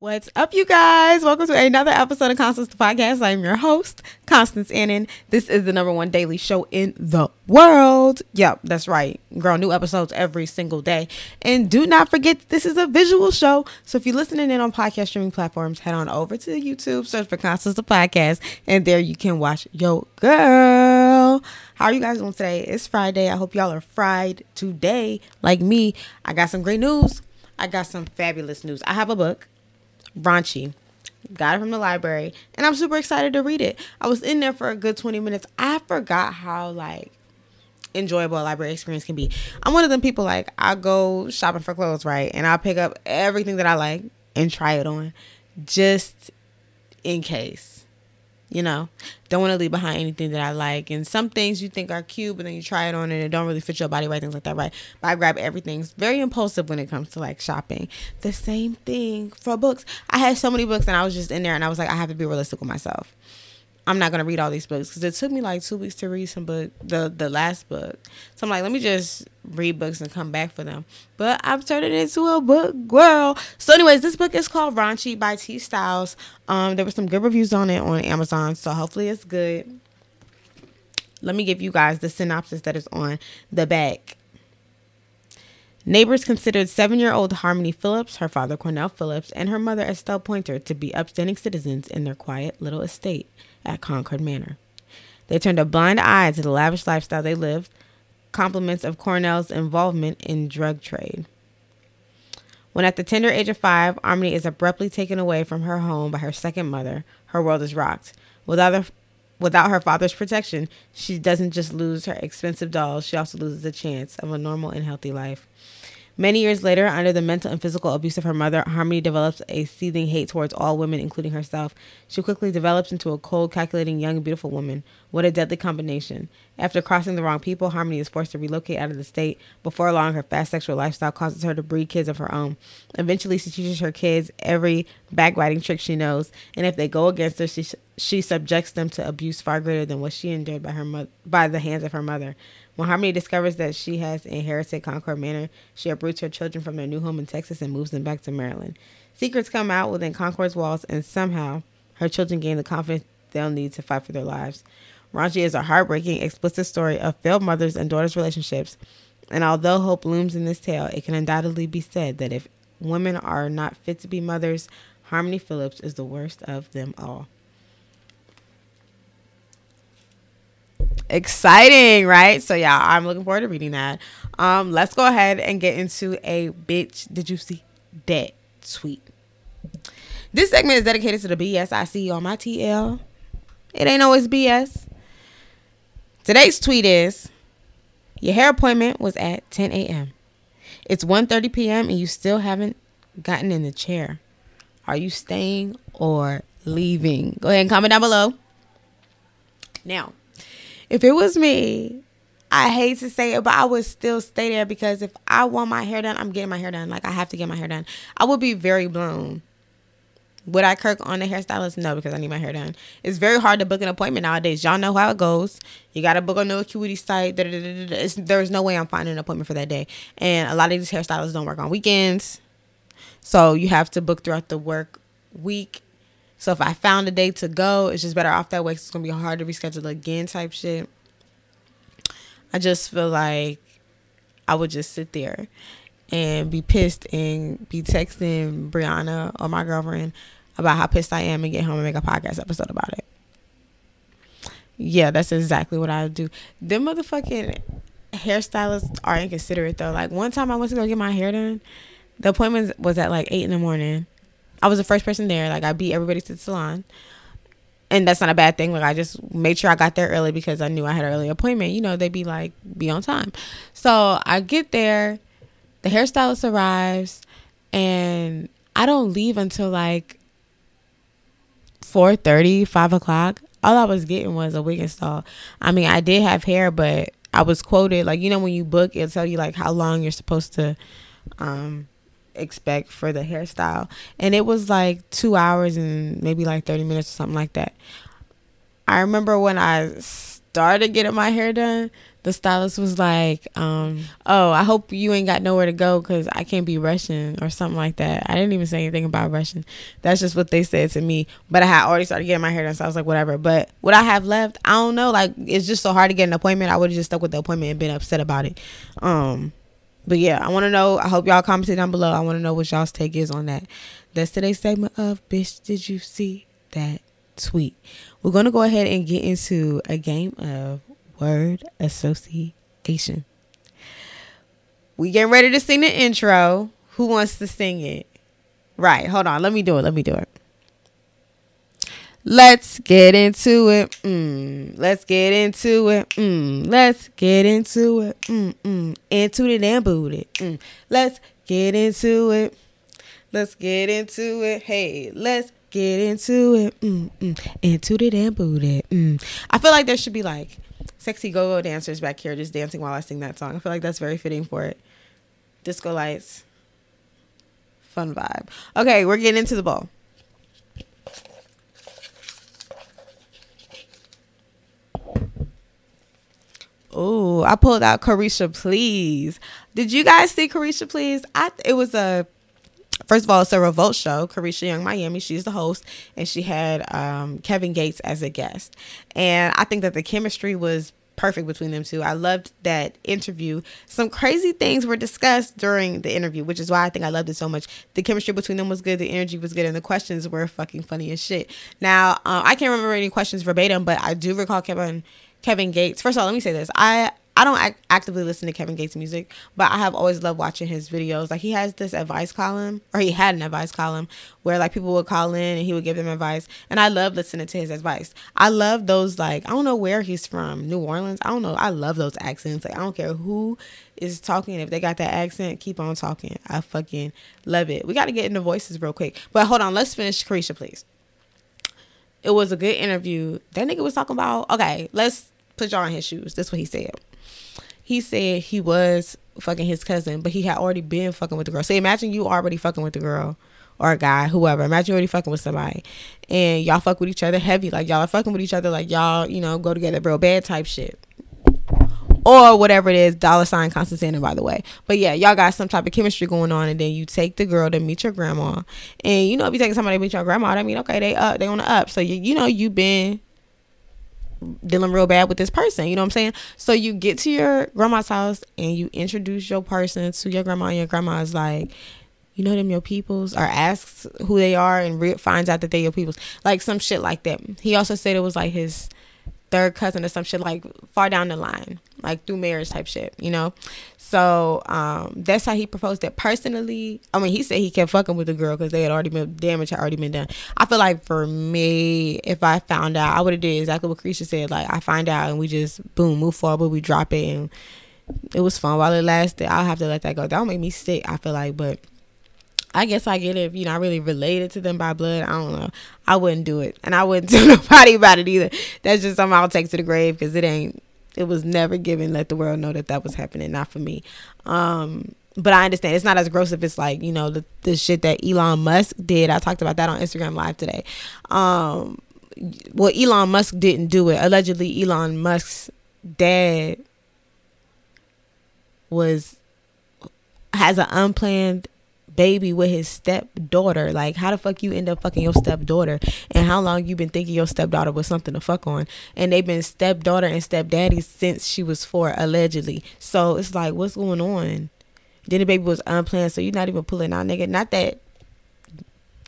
What's up, you guys? Welcome to another episode of Constance the Podcast. I'm your host, Constance Annan. This is the number one daily show in the world. Yep, that's right. Girl, new episodes every single day. And do not forget, this is a visual show. So if you're listening in on podcast streaming platforms, head on over to YouTube, search for Constance the Podcast, and there you can watch Yo Girl. How are you guys doing today? It's Friday. I hope y'all are fried today, like me. I got some great news. I got some fabulous news. I have a book raunchy. Got it from the library, and I'm super excited to read it. I was in there for a good 20 minutes. I forgot how like enjoyable a library experience can be. I'm one of them people like I go shopping for clothes, right? And I pick up everything that I like and try it on just in case you know don't want to leave behind anything that i like. And some things you think are cute but then you try it on and it don't really fit your body right things like that right? But i grab everything. It's very impulsive when it comes to like shopping. The same thing for books. I had so many books and i was just in there and i was like i have to be realistic with myself I'm not gonna read all these books because it took me like two weeks to read some book the the last book. So I'm like, let me just read books and come back for them. But I've turned it into a book girl. So, anyways, this book is called Raunchy by T Styles. Um, there were some good reviews on it on Amazon, so hopefully it's good. Let me give you guys the synopsis that is on the back. Neighbors considered seven year old Harmony Phillips, her father Cornell Phillips, and her mother Estelle Pointer to be upstanding citizens in their quiet little estate at Concord Manor. They turned a blind eye to the lavish lifestyle they lived, compliments of Cornell's involvement in drug trade. When at the tender age of five, Harmony is abruptly taken away from her home by her second mother, her world is rocked. Without her, without her father's protection, she doesn't just lose her expensive dolls, she also loses the chance of a normal and healthy life. Many years later, under the mental and physical abuse of her mother, Harmony develops a seething hate towards all women, including herself. She quickly develops into a cold, calculating young, beautiful woman. What a deadly combination. After crossing the wrong people, Harmony is forced to relocate out of the state. Before long, her fast sexual lifestyle causes her to breed kids of her own. Eventually, she teaches her kids every backbiting trick she knows, and if they go against her, she, she subjects them to abuse far greater than what she endured by her mo- by the hands of her mother. When Harmony discovers that she has inherited Concord Manor, she uproots her children from their new home in Texas and moves them back to Maryland. Secrets come out within Concord's walls, and somehow her children gain the confidence they'll need to fight for their lives. Raunchy is a heartbreaking, explicit story of failed mothers and daughters' relationships. And although hope looms in this tale, it can undoubtedly be said that if women are not fit to be mothers, Harmony Phillips is the worst of them all. Exciting, right? So yeah, I'm looking forward to reading that. Um, let's go ahead and get into a bitch. Did you see that tweet? This segment is dedicated to the BS I see on my TL. It ain't always BS. Today's tweet is your hair appointment was at 10 a.m. It's 1:30 p.m. and you still haven't gotten in the chair. Are you staying or leaving? Go ahead and comment down below. Now, if it was me, I hate to say it, but I would still stay there because if I want my hair done, I'm getting my hair done. Like I have to get my hair done. I would be very blown. Would I kirk on the hairstylist? No, because I need my hair done. It's very hard to book an appointment nowadays. Y'all know how it goes. You got to book on the acuity site. There's no way I'm finding an appointment for that day. And a lot of these hairstylists don't work on weekends. So you have to book throughout the work week so if I found a day to go, it's just better off that way. It's gonna be hard to reschedule again, type shit. I just feel like I would just sit there and be pissed and be texting Brianna or my girlfriend about how pissed I am and get home and make a podcast episode about it. Yeah, that's exactly what I would do. Them motherfucking hairstylists are inconsiderate though. Like one time I went to go get my hair done, the appointment was at like eight in the morning. I was the first person there. Like I beat everybody to the salon. And that's not a bad thing. Like I just made sure I got there early because I knew I had an early appointment. You know, they'd be like, be on time. So I get there, the hairstylist arrives, and I don't leave until like 4 30, 5 o'clock. All I was getting was a wig install. I mean, I did have hair, but I was quoted like you know when you book, it'll tell you like how long you're supposed to um expect for the hairstyle. And it was like two hours and maybe like 30 minutes or something like that. I remember when I started getting my hair done, the stylist was like, um, "Oh, I hope you ain't got nowhere to go because I can't be rushing or something like that." I didn't even say anything about rushing. That's just what they said to me. But I had already started getting my hair done, so I was like, "Whatever." But what I have left, I don't know. Like it's just so hard to get an appointment. I would have just stuck with the appointment and been upset about it. Um, but yeah, I want to know. I hope y'all comment down below. I want to know what y'all's take is on that. That's today's segment of "Bitch, did you see that tweet?" We're gonna go ahead and get into a game of word association. We getting ready to sing the intro. Who wants to sing it? Right, hold on. Let me do it. Let me do it. Let's get into it. Mm, let's get into it. Mm, let's get into it. Mm, mm, into the damn booty. Mm, let's get into it. Let's get into it. Hey, let's get into it. Mm, mm, into the damn booty. Mm. I feel like there should be like sexy go-go dancers back here just dancing while I sing that song. I feel like that's very fitting for it. Disco lights. Fun vibe. Okay, we're getting into the bowl. Oh, I pulled out Caresha Please. Did you guys see Caresha Please? I it was a first of all, it's a revolt show. Caresha Yung Miami, she's the host, and she had um, Kevin Gates as a guest. And I think that the chemistry was perfect between them two. I loved that interview. Some crazy things were discussed during the interview, which is why I think I loved it so much. The chemistry between them was good, the energy was good, and the questions were fucking funny as shit. Now, uh, I can't remember any questions verbatim, but I do recall Kevin Kevin Gates. First of all, let me say this. I I don't act- actively listen to Kevin Gates music, but I have always loved watching his videos. Like he has this advice column, or he had an advice column where like people would call in and he would give them advice, and I love listening to his advice. I love those like I don't know where he's from, New Orleans. I don't know. I love those accents. Like I don't care who is talking. If they got that accent, keep on talking. I fucking love it. We got to get into voices real quick, but hold on. Let's finish Caresha, please. It was a good interview. That nigga was talking about. Okay, let's put y'all in his shoes. That's what he said he said he was fucking his cousin, but he had already been fucking with the girl. So imagine you already fucking with the girl or a guy, whoever. Imagine you already fucking with somebody and y'all fuck with each other heavy. Like y'all are fucking with each other like y'all, you know, go together real bad type shit. Or whatever it is, dollar sign Constantine, by the way. But yeah, y'all got some type of chemistry going on, and then you take the girl to meet your grandma. And you know, if you take somebody to meet your grandma, I mean, okay, they up, they on the up. So you you know, you've been dealing real bad with this person. You know what I'm saying? So you get to your grandma's house and you introduce your person to your grandma, and your grandma's like, you know them your peoples, or asks who they are and re- finds out that they your peoples, like some shit like that. He also said it was like his third cousin or some shit like far down the line, like through marriage type shit, you know. So um, that's how he proposed it. Personally, I mean, he said he kept fucking with the girl because they had already been damage had already been done. I feel like for me, if I found out, I would have did exactly what Caresha said. Like I find out and we just boom move forward, we drop it, and it was fun while it lasted. I'll have to let that go. That'll make me sick. I feel like, but. I guess I get it if you know I really related to them by blood. I don't know. I wouldn't do it. And I wouldn't tell nobody about it either. That's just something I'll take to the grave because it ain't it was never given let the world know that that was happening not for me um but I understand it's not as gross if it's like you know the the shit that Elon Musk did. I talked about that on Instagram Live today. Um, well, Elon Musk didn't do it. Allegedly, Elon Musk's dad was has an unplanned baby with his stepdaughter. Like, how the fuck you end up fucking your stepdaughter? And how long you been thinking your stepdaughter was something to fuck on? And they've been stepdaughter and stepdaddy since she was four, allegedly. So it's like, what's going on? Then the baby was unplanned, so you're not even pulling out, nigga. Not that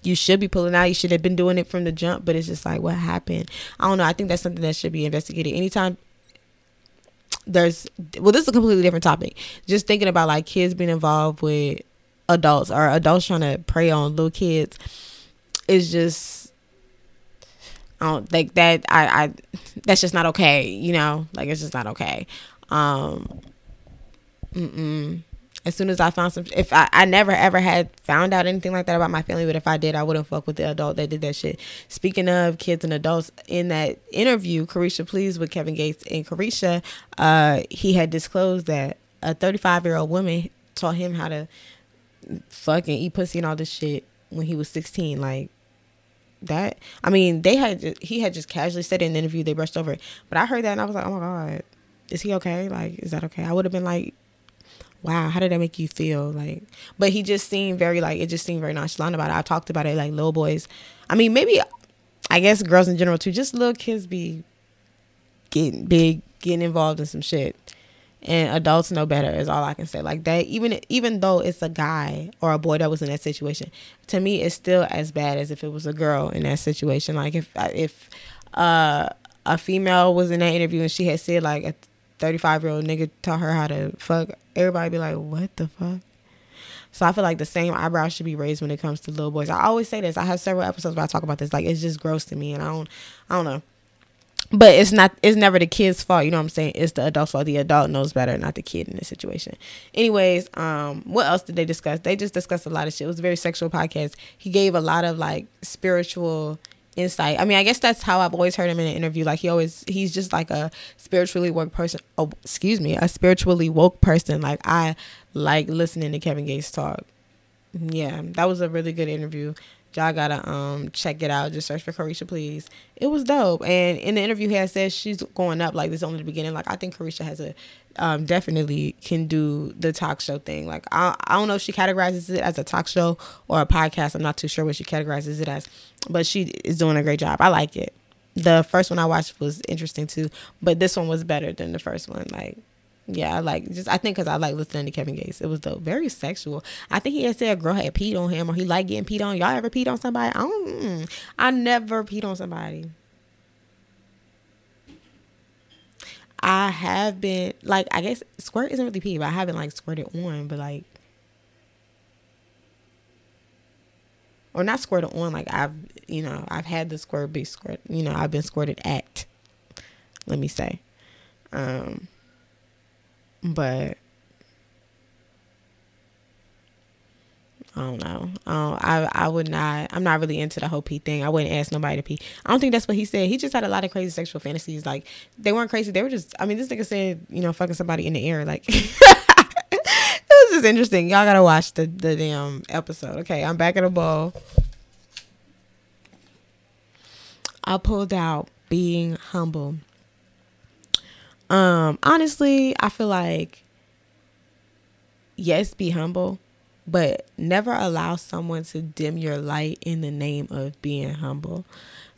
you should be pulling out. You should have been doing it from the jump, but it's just like, what happened? I don't know. I think that's something that should be investigated. Anytime there's, well, this is a completely different topic. Just thinking about like kids being involved with adults or adults trying to prey on little kids is just I don't think that I, I that's just not okay, you know? Like it's just not okay. Um mm-mm. As soon as I found some if I, I never ever had found out anything like that about my family, but if I did, I wouldn't fuck with the adult that did that shit. Speaking of kids and adults, in that interview, Caresha Please with Kevin Gates and Caresha, uh, he had disclosed that a 35 year old woman taught him how to fucking eat pussy and all this shit when he was 16 like that i mean they had he had just casually said in an interview they brushed over it but i heard that and i was like oh my god is he okay? Like, is that okay? I would have been like, wow, how did that make you feel? Like, but he just seemed very like it just seemed very nonchalant about it. I talked about it like little boys. I mean, maybe I guess girls in general too. Just little kids be getting big, getting involved in some shit, and adults know better. Is all I can say. Like that, even even though it's a guy or a boy that was in that situation, to me, it's still as bad as if it was a girl in that situation. Like if if uh, a female was in that interview and she had said like a 35 year old nigga taught her how to fuck, everybody be like, what the fuck? So I feel like the same eyebrows should be raised when it comes to little boys. I always say this. I have several episodes where I talk about this. Like it's just gross to me, and I don't, I don't know. But it's not. It's never the kid's fault. You know what I'm saying? It's the adult's fault. The adult knows better, not the kid in this situation. Anyways, um, what else did they discuss? They just discussed a lot of shit. It was a very sexual podcast. He gave a lot of like spiritual insight. I mean, I guess that's how I've always heard him in an interview. Like he always, he's just like a spiritually woke person. Oh, excuse me, a spiritually woke person. Like I like listening to Kevin Gates talk. Yeah, that was a really good interview. Y'all gotta um check it out. Just search for Caresha, please. It was dope. And in the interview, he had said she's going up. Like this is only the beginning. Like I think Caresha has a um, definitely can do the talk show thing. Like I, I don't know if she categorizes it as a talk show or a podcast. I'm not too sure what she categorizes it as, but she is doing a great job. I like it. The first one I watched was interesting too, but this one was better than the first one. Like yeah, I like just I think because I like listening to Kevin Gates. It was though very sexual. I think he had said a girl had peed on him or he liked getting peed on. Y'all ever peed on somebody? I don't. I never peed on somebody. I have been like I guess squirt isn't really pee, but I haven't like squirted on, but like or not squirted on. Like I've you know I've had the squirt be squirt. You know I've been squirted at. Let me say. Um, Mm. but I don't know. I I would not. I'm not really into the whole pee thing. I wouldn't ask nobody to pee. I don't think that's what he said. He just had a lot of crazy sexual fantasies. Like they weren't crazy. They were just. I mean, this nigga said you know fucking somebody in the air. Like it was just interesting. Y'all gotta watch the the damn episode. Okay, I'm back at the ball. I pulled out being humble. Um, honestly, I feel like yes, be humble, but never allow someone to dim your light in the name of being humble.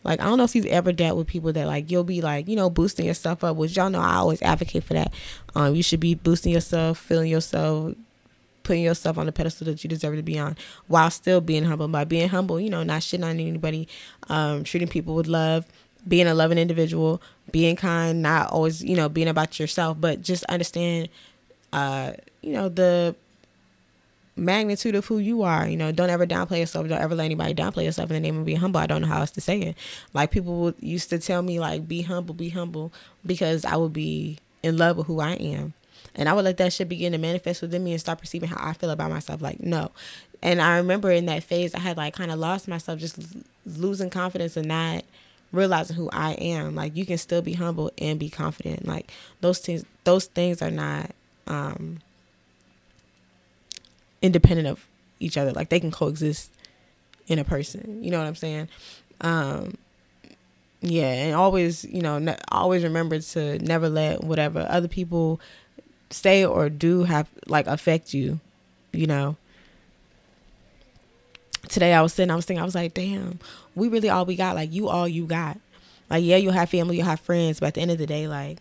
Like I don't know if you've ever dealt with people that like you'll be like you know boosting yourself up, which y'all know I always advocate for that. Um, you should be boosting yourself, feeling yourself, putting yourself on the pedestal that you deserve to be on, while still being humble. By being humble, you know, not shitting on anybody, um, treating people with love, being a loving individual, being kind, not always, you know, being about yourself, but just understand, uh, you know, the magnitude of who you are. You know, don't ever downplay yourself. Don't ever let anybody downplay yourself in the name of being humble. I don't know how else to say it. Like people used to tell me, like, be humble, be humble, because I would be in love with who I am. And I would let that shit begin to manifest within me and start perceiving how I feel about myself. Like, no. And I remember in that phase, I had like kind of lost myself, just losing confidence and not realizing who I am. Like you can still be humble and be confident. Like those things those things are not um independent of each other. Like they can coexist in a person. You know what I'm saying? Um yeah, and always, you know, ne- always remember to never let whatever other people say or do have like affect you, you know today I was sitting, I was thinking, I was like, damn, we really all we got. Like you all you got. Like yeah, you'll have family, you'll have friends, but at the end of the day, like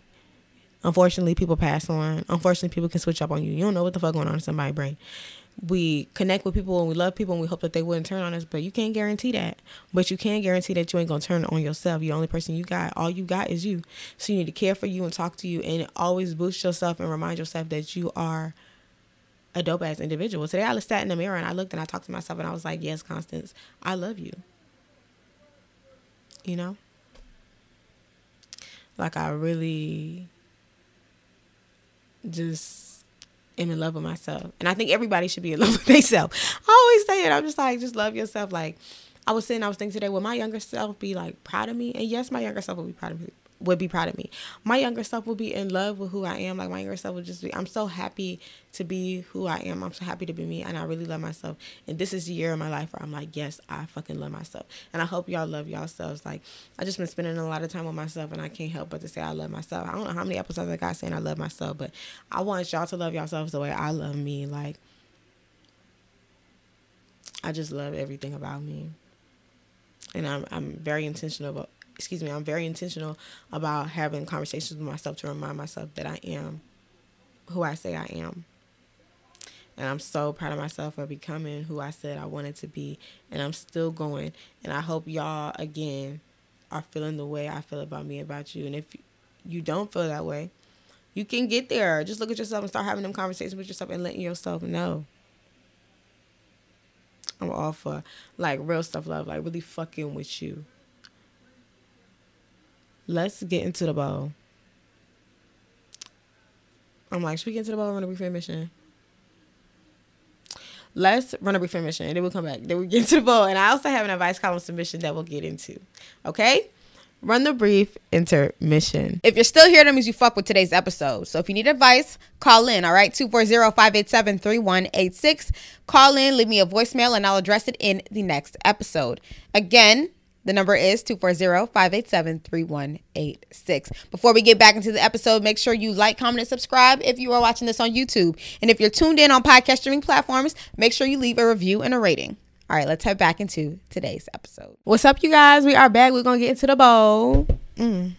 unfortunately people pass on. Unfortunately people can switch up on you. You don't know what the fuck going on in somebody's brain. We connect with people and we love people and we hope that they wouldn't turn on us, but you can't guarantee that. But you can guarantee that you ain't gonna turn on yourself. You're the only person you got. All you got is you. So you need to care for you and talk to you and always boost yourself and remind yourself that you are a dope ass individual. Today I sat in the mirror and I looked and I talked to myself and I was like, Yes, Constance, I love you. You know? Like I really just am in love with myself. And I think everybody should be in love with themselves. I always say it. I'm just like, just love yourself. Like I was saying, I was thinking today, would my younger self be like proud of me? And yes, my younger self would be proud of me would be proud of me. My younger self would be in love with who I am. Like my younger self would just be. I'm so happy to be who I am. I'm so happy to be me, and I really love myself. And this is the year of my life where I'm like, yes, I fucking love myself. And I hope y'all love yourselves. Like I just been spending a lot of time with myself, and I can't help but to say I love myself. I don't know how many episodes I got saying I love myself, but I want y'all to love yourselves the way I love me. Like I just love everything about me. And I'm I'm very intentional about excuse me, I'm very intentional about having conversations with myself to remind myself that I am who I say I am. And I'm so proud of myself for becoming who I said I wanted to be. And I'm still going. And I hope y'all, again, are feeling the way I feel about me, about you. And if you don't feel that way, you can get there. Just look at yourself and start having them conversations with yourself and letting yourself know. I'm all for like real stuff, love, like really fucking with you. Let's get into the bowl. I'm like, should we get into the bowl or run a brief mission? Let's run a brief mission and then we'll come back. Then we get into the bowl. And I also have an advice column submission that we'll get into. Okay? Run the brief intermission. If you're still here, that means you fuck with today's episode. So if you need advice, call in, all right? 240-587-3186. Call in, leave me a voicemail, and I'll address it in the next episode. Again, the number is 240-587-3186. Before we get back into the episode, make sure you like, comment, and subscribe if you are watching this on YouTube. And if you're tuned in on podcast streaming platforms, make sure you leave a review and a rating. All right, let's head back into today's episode. What's up, you guys? We are back. We're going to get into the bowl. Mm.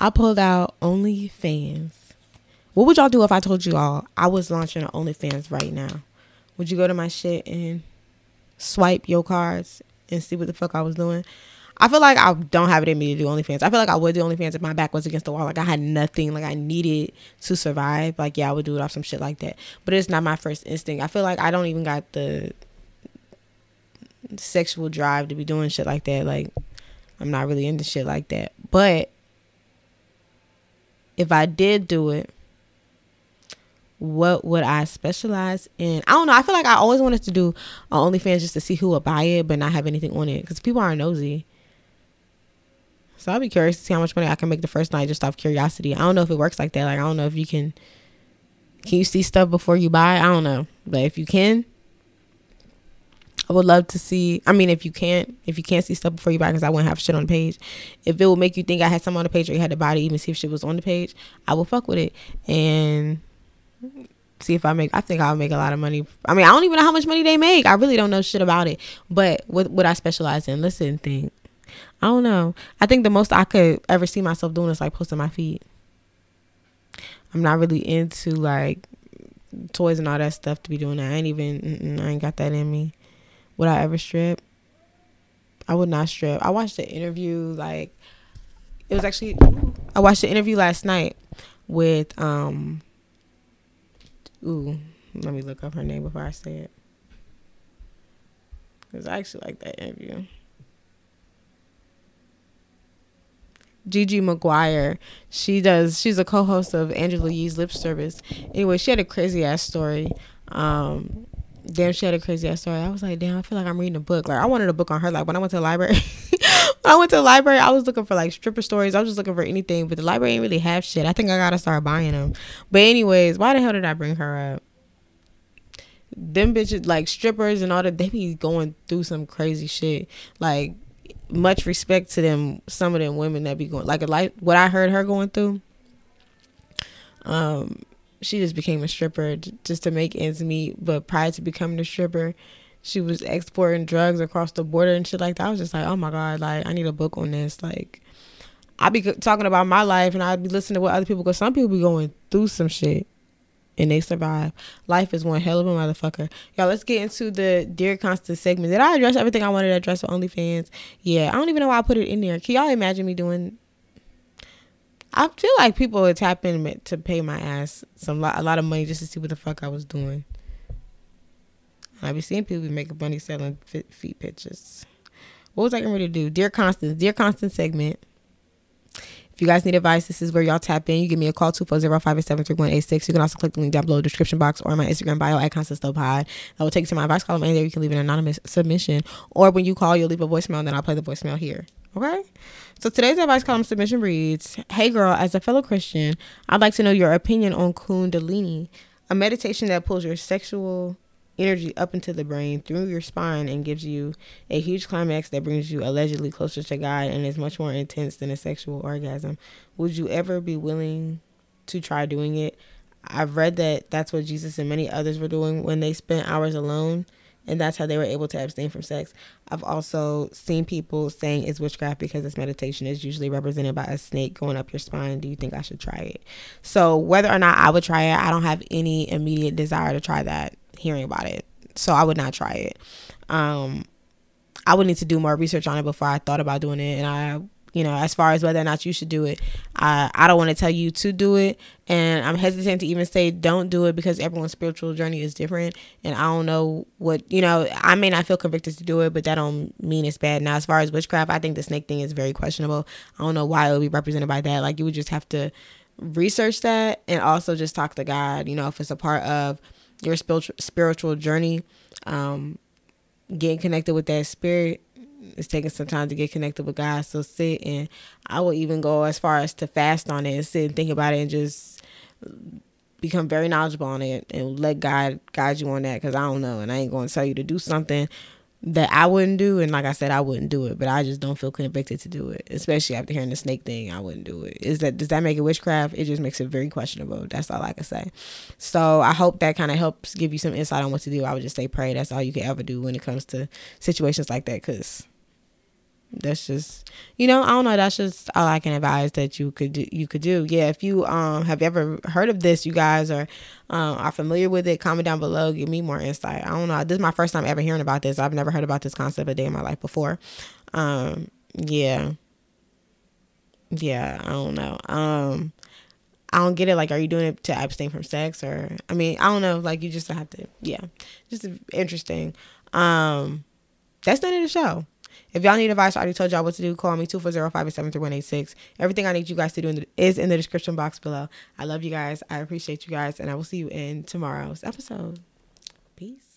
I pulled out OnlyFans. What would y'all do if I told you all I was launching an OnlyFans right now? Would you go to my shit and swipe your cards and see what the fuck I was doing? I feel like I don't have it in me to do OnlyFans. I feel like I would do OnlyFans if my back was against the wall. Like I had nothing. Like I needed to survive. Like yeah, I would do it off some shit like that. But it's not my first instinct. I feel like I don't even got the sexual drive to be doing shit like that. Like I'm not really into shit like that. But if I did do it, what would I specialize in? I don't know. I feel like I always wanted to do uh, OnlyFans just to see who would buy it, but not have anything on it because people are nosy. So I'll be curious to see how much money I can make the first night just off curiosity. I don't know if it works like that. Like I don't know if you can. Can you see stuff before you buy? I don't know, but if you can, I would love to see. I mean, if you can't, if you can't see stuff before you buy, because I wouldn't have shit on the page. If it would make you think I had something on the page or you had to buy even see if shit was on the page, I will fuck with it and see if I make. I think I'll make a lot of money. I mean, I don't even know how much money they make. I really don't know shit about it. But what would I specialize in? Listen, think. I don't know. I think the most I could ever see myself doing is like posting my feet. I'm not really into like toys and all that stuff to be doing that. I ain't even. I ain't got that in me. Would I ever strip? I would not strip. I watched the interview like it was actually I watched the interview last night with um ooh, let me look up her name before I say it. Cuz I actually like that interview. Gigi Maguire. She does. She's a co-host of Angela Yee's Lip Service. Anyway, she had a crazy ass story. Um, damn, she had a crazy ass story. I was like, damn, I feel like I'm reading a book. Like I wanted a book on her. Like when I went to the library, I went to the library, I was looking for like stripper stories. I was just looking for anything, but the library ain't really have shit. I think I gotta start buying them. But anyways, why the hell did I bring her up? Them bitches like strippers and all that. They be going through some crazy shit. Like much respect to them some of them women that be going like like what I heard her going through. Um, she just became a stripper just to make ends meet. But prior to becoming a stripper, she was exporting drugs across the border and shit like that. I was just like, oh my god, like I need a book on this. Like I'd be talking about my life and I'd be listening to what other people because some people be going through some shit and they survive. Life is one hell of a motherfucker. Y'all, let's get into the Dear Constance segment. Did I address everything I wanted to address for OnlyFans? Yeah, I don't even know why I put it in there. Can y'all imagine me doing? I feel like people would tap in to pay my ass some a lot of money just to see what the fuck I was doing. I be seeing people be making money selling feet pictures. What was I going to do? Dear Constance, Dear Constance segment. If you guys need advice, this is where y'all tap in. You give me a call, 240-587-3186. You can also click the link down below the description box or my Instagram bio at Constance Pod. That will take you to my advice column, and there you can leave an anonymous submission. Or when you call, you'll leave a voicemail, and then I'll play the voicemail here. Okay? So today's advice column submission reads, Hey girl, as a fellow Christian, I'd like to know your opinion on Kundalini, a meditation that pulls your sexual energy up into the brain through your spine and gives you a huge climax that brings you allegedly closer to God and is much more intense than a sexual orgasm. Would you ever be willing to try doing it? I've read that that's what Jesus and many others were doing when they spent hours alone and that's how they were able to abstain from sex. I've also seen people saying it's witchcraft because this meditation is usually represented by a snake going up your spine. Do you think I should try it? So, whether or not I would try it, I don't have any immediate desire to try that hearing about it. So I would not try it. Um, I would need to do more research on it before I thought about doing it. And I, you know, as far as whether or not you should do it, I, I don't want to tell you to do it. And I'm hesitant to even say don't do it because everyone's spiritual journey is different. And I don't know what, you know, I may not feel convicted to do it, but that don't mean it's bad. Now, as far as witchcraft, I think the snake thing is very questionable. I don't know why it would be represented by that. Like, you would just have to research that and also just talk to God, you know, if it's a part of your spiritual journey, um, getting connected with that spirit. It's taking some time to get connected with God. So sit and I will even go as far as to fast on it and sit and think about it and just become very knowledgeable on it and let God guide you on that because I don't know and I ain't going to tell you to do something that I wouldn't do. And like I said, I wouldn't do it, but I just don't feel convicted to do it, especially after hearing the snake thing. I wouldn't do it. Is that does that make it witchcraft? It just makes it very questionable. That's all I can say. So I hope that kind of helps give you some insight on what to do. I would just say pray. That's all you can ever do when it comes to situations like that, because that's just you know i don't know that's just all i can advise that you could do you could do yeah if you um have ever heard of this you guys are um are familiar with it comment down below give me more insight i don't know this is my first time ever hearing about this i've never heard about this concept a day in my life before um yeah yeah i don't know um I don't get it. Like, are you doing it to abstain from sex, or I mean, I don't know. Like, you just have to, yeah, just interesting. Um, that's the end of the show. If y'all need advice, I already told y'all what to do. Call me 240-587-3186. Everything I need you guys to do in the, is in the description box below. I love you guys. I appreciate you guys. And I will see you in tomorrow's episode. Peace.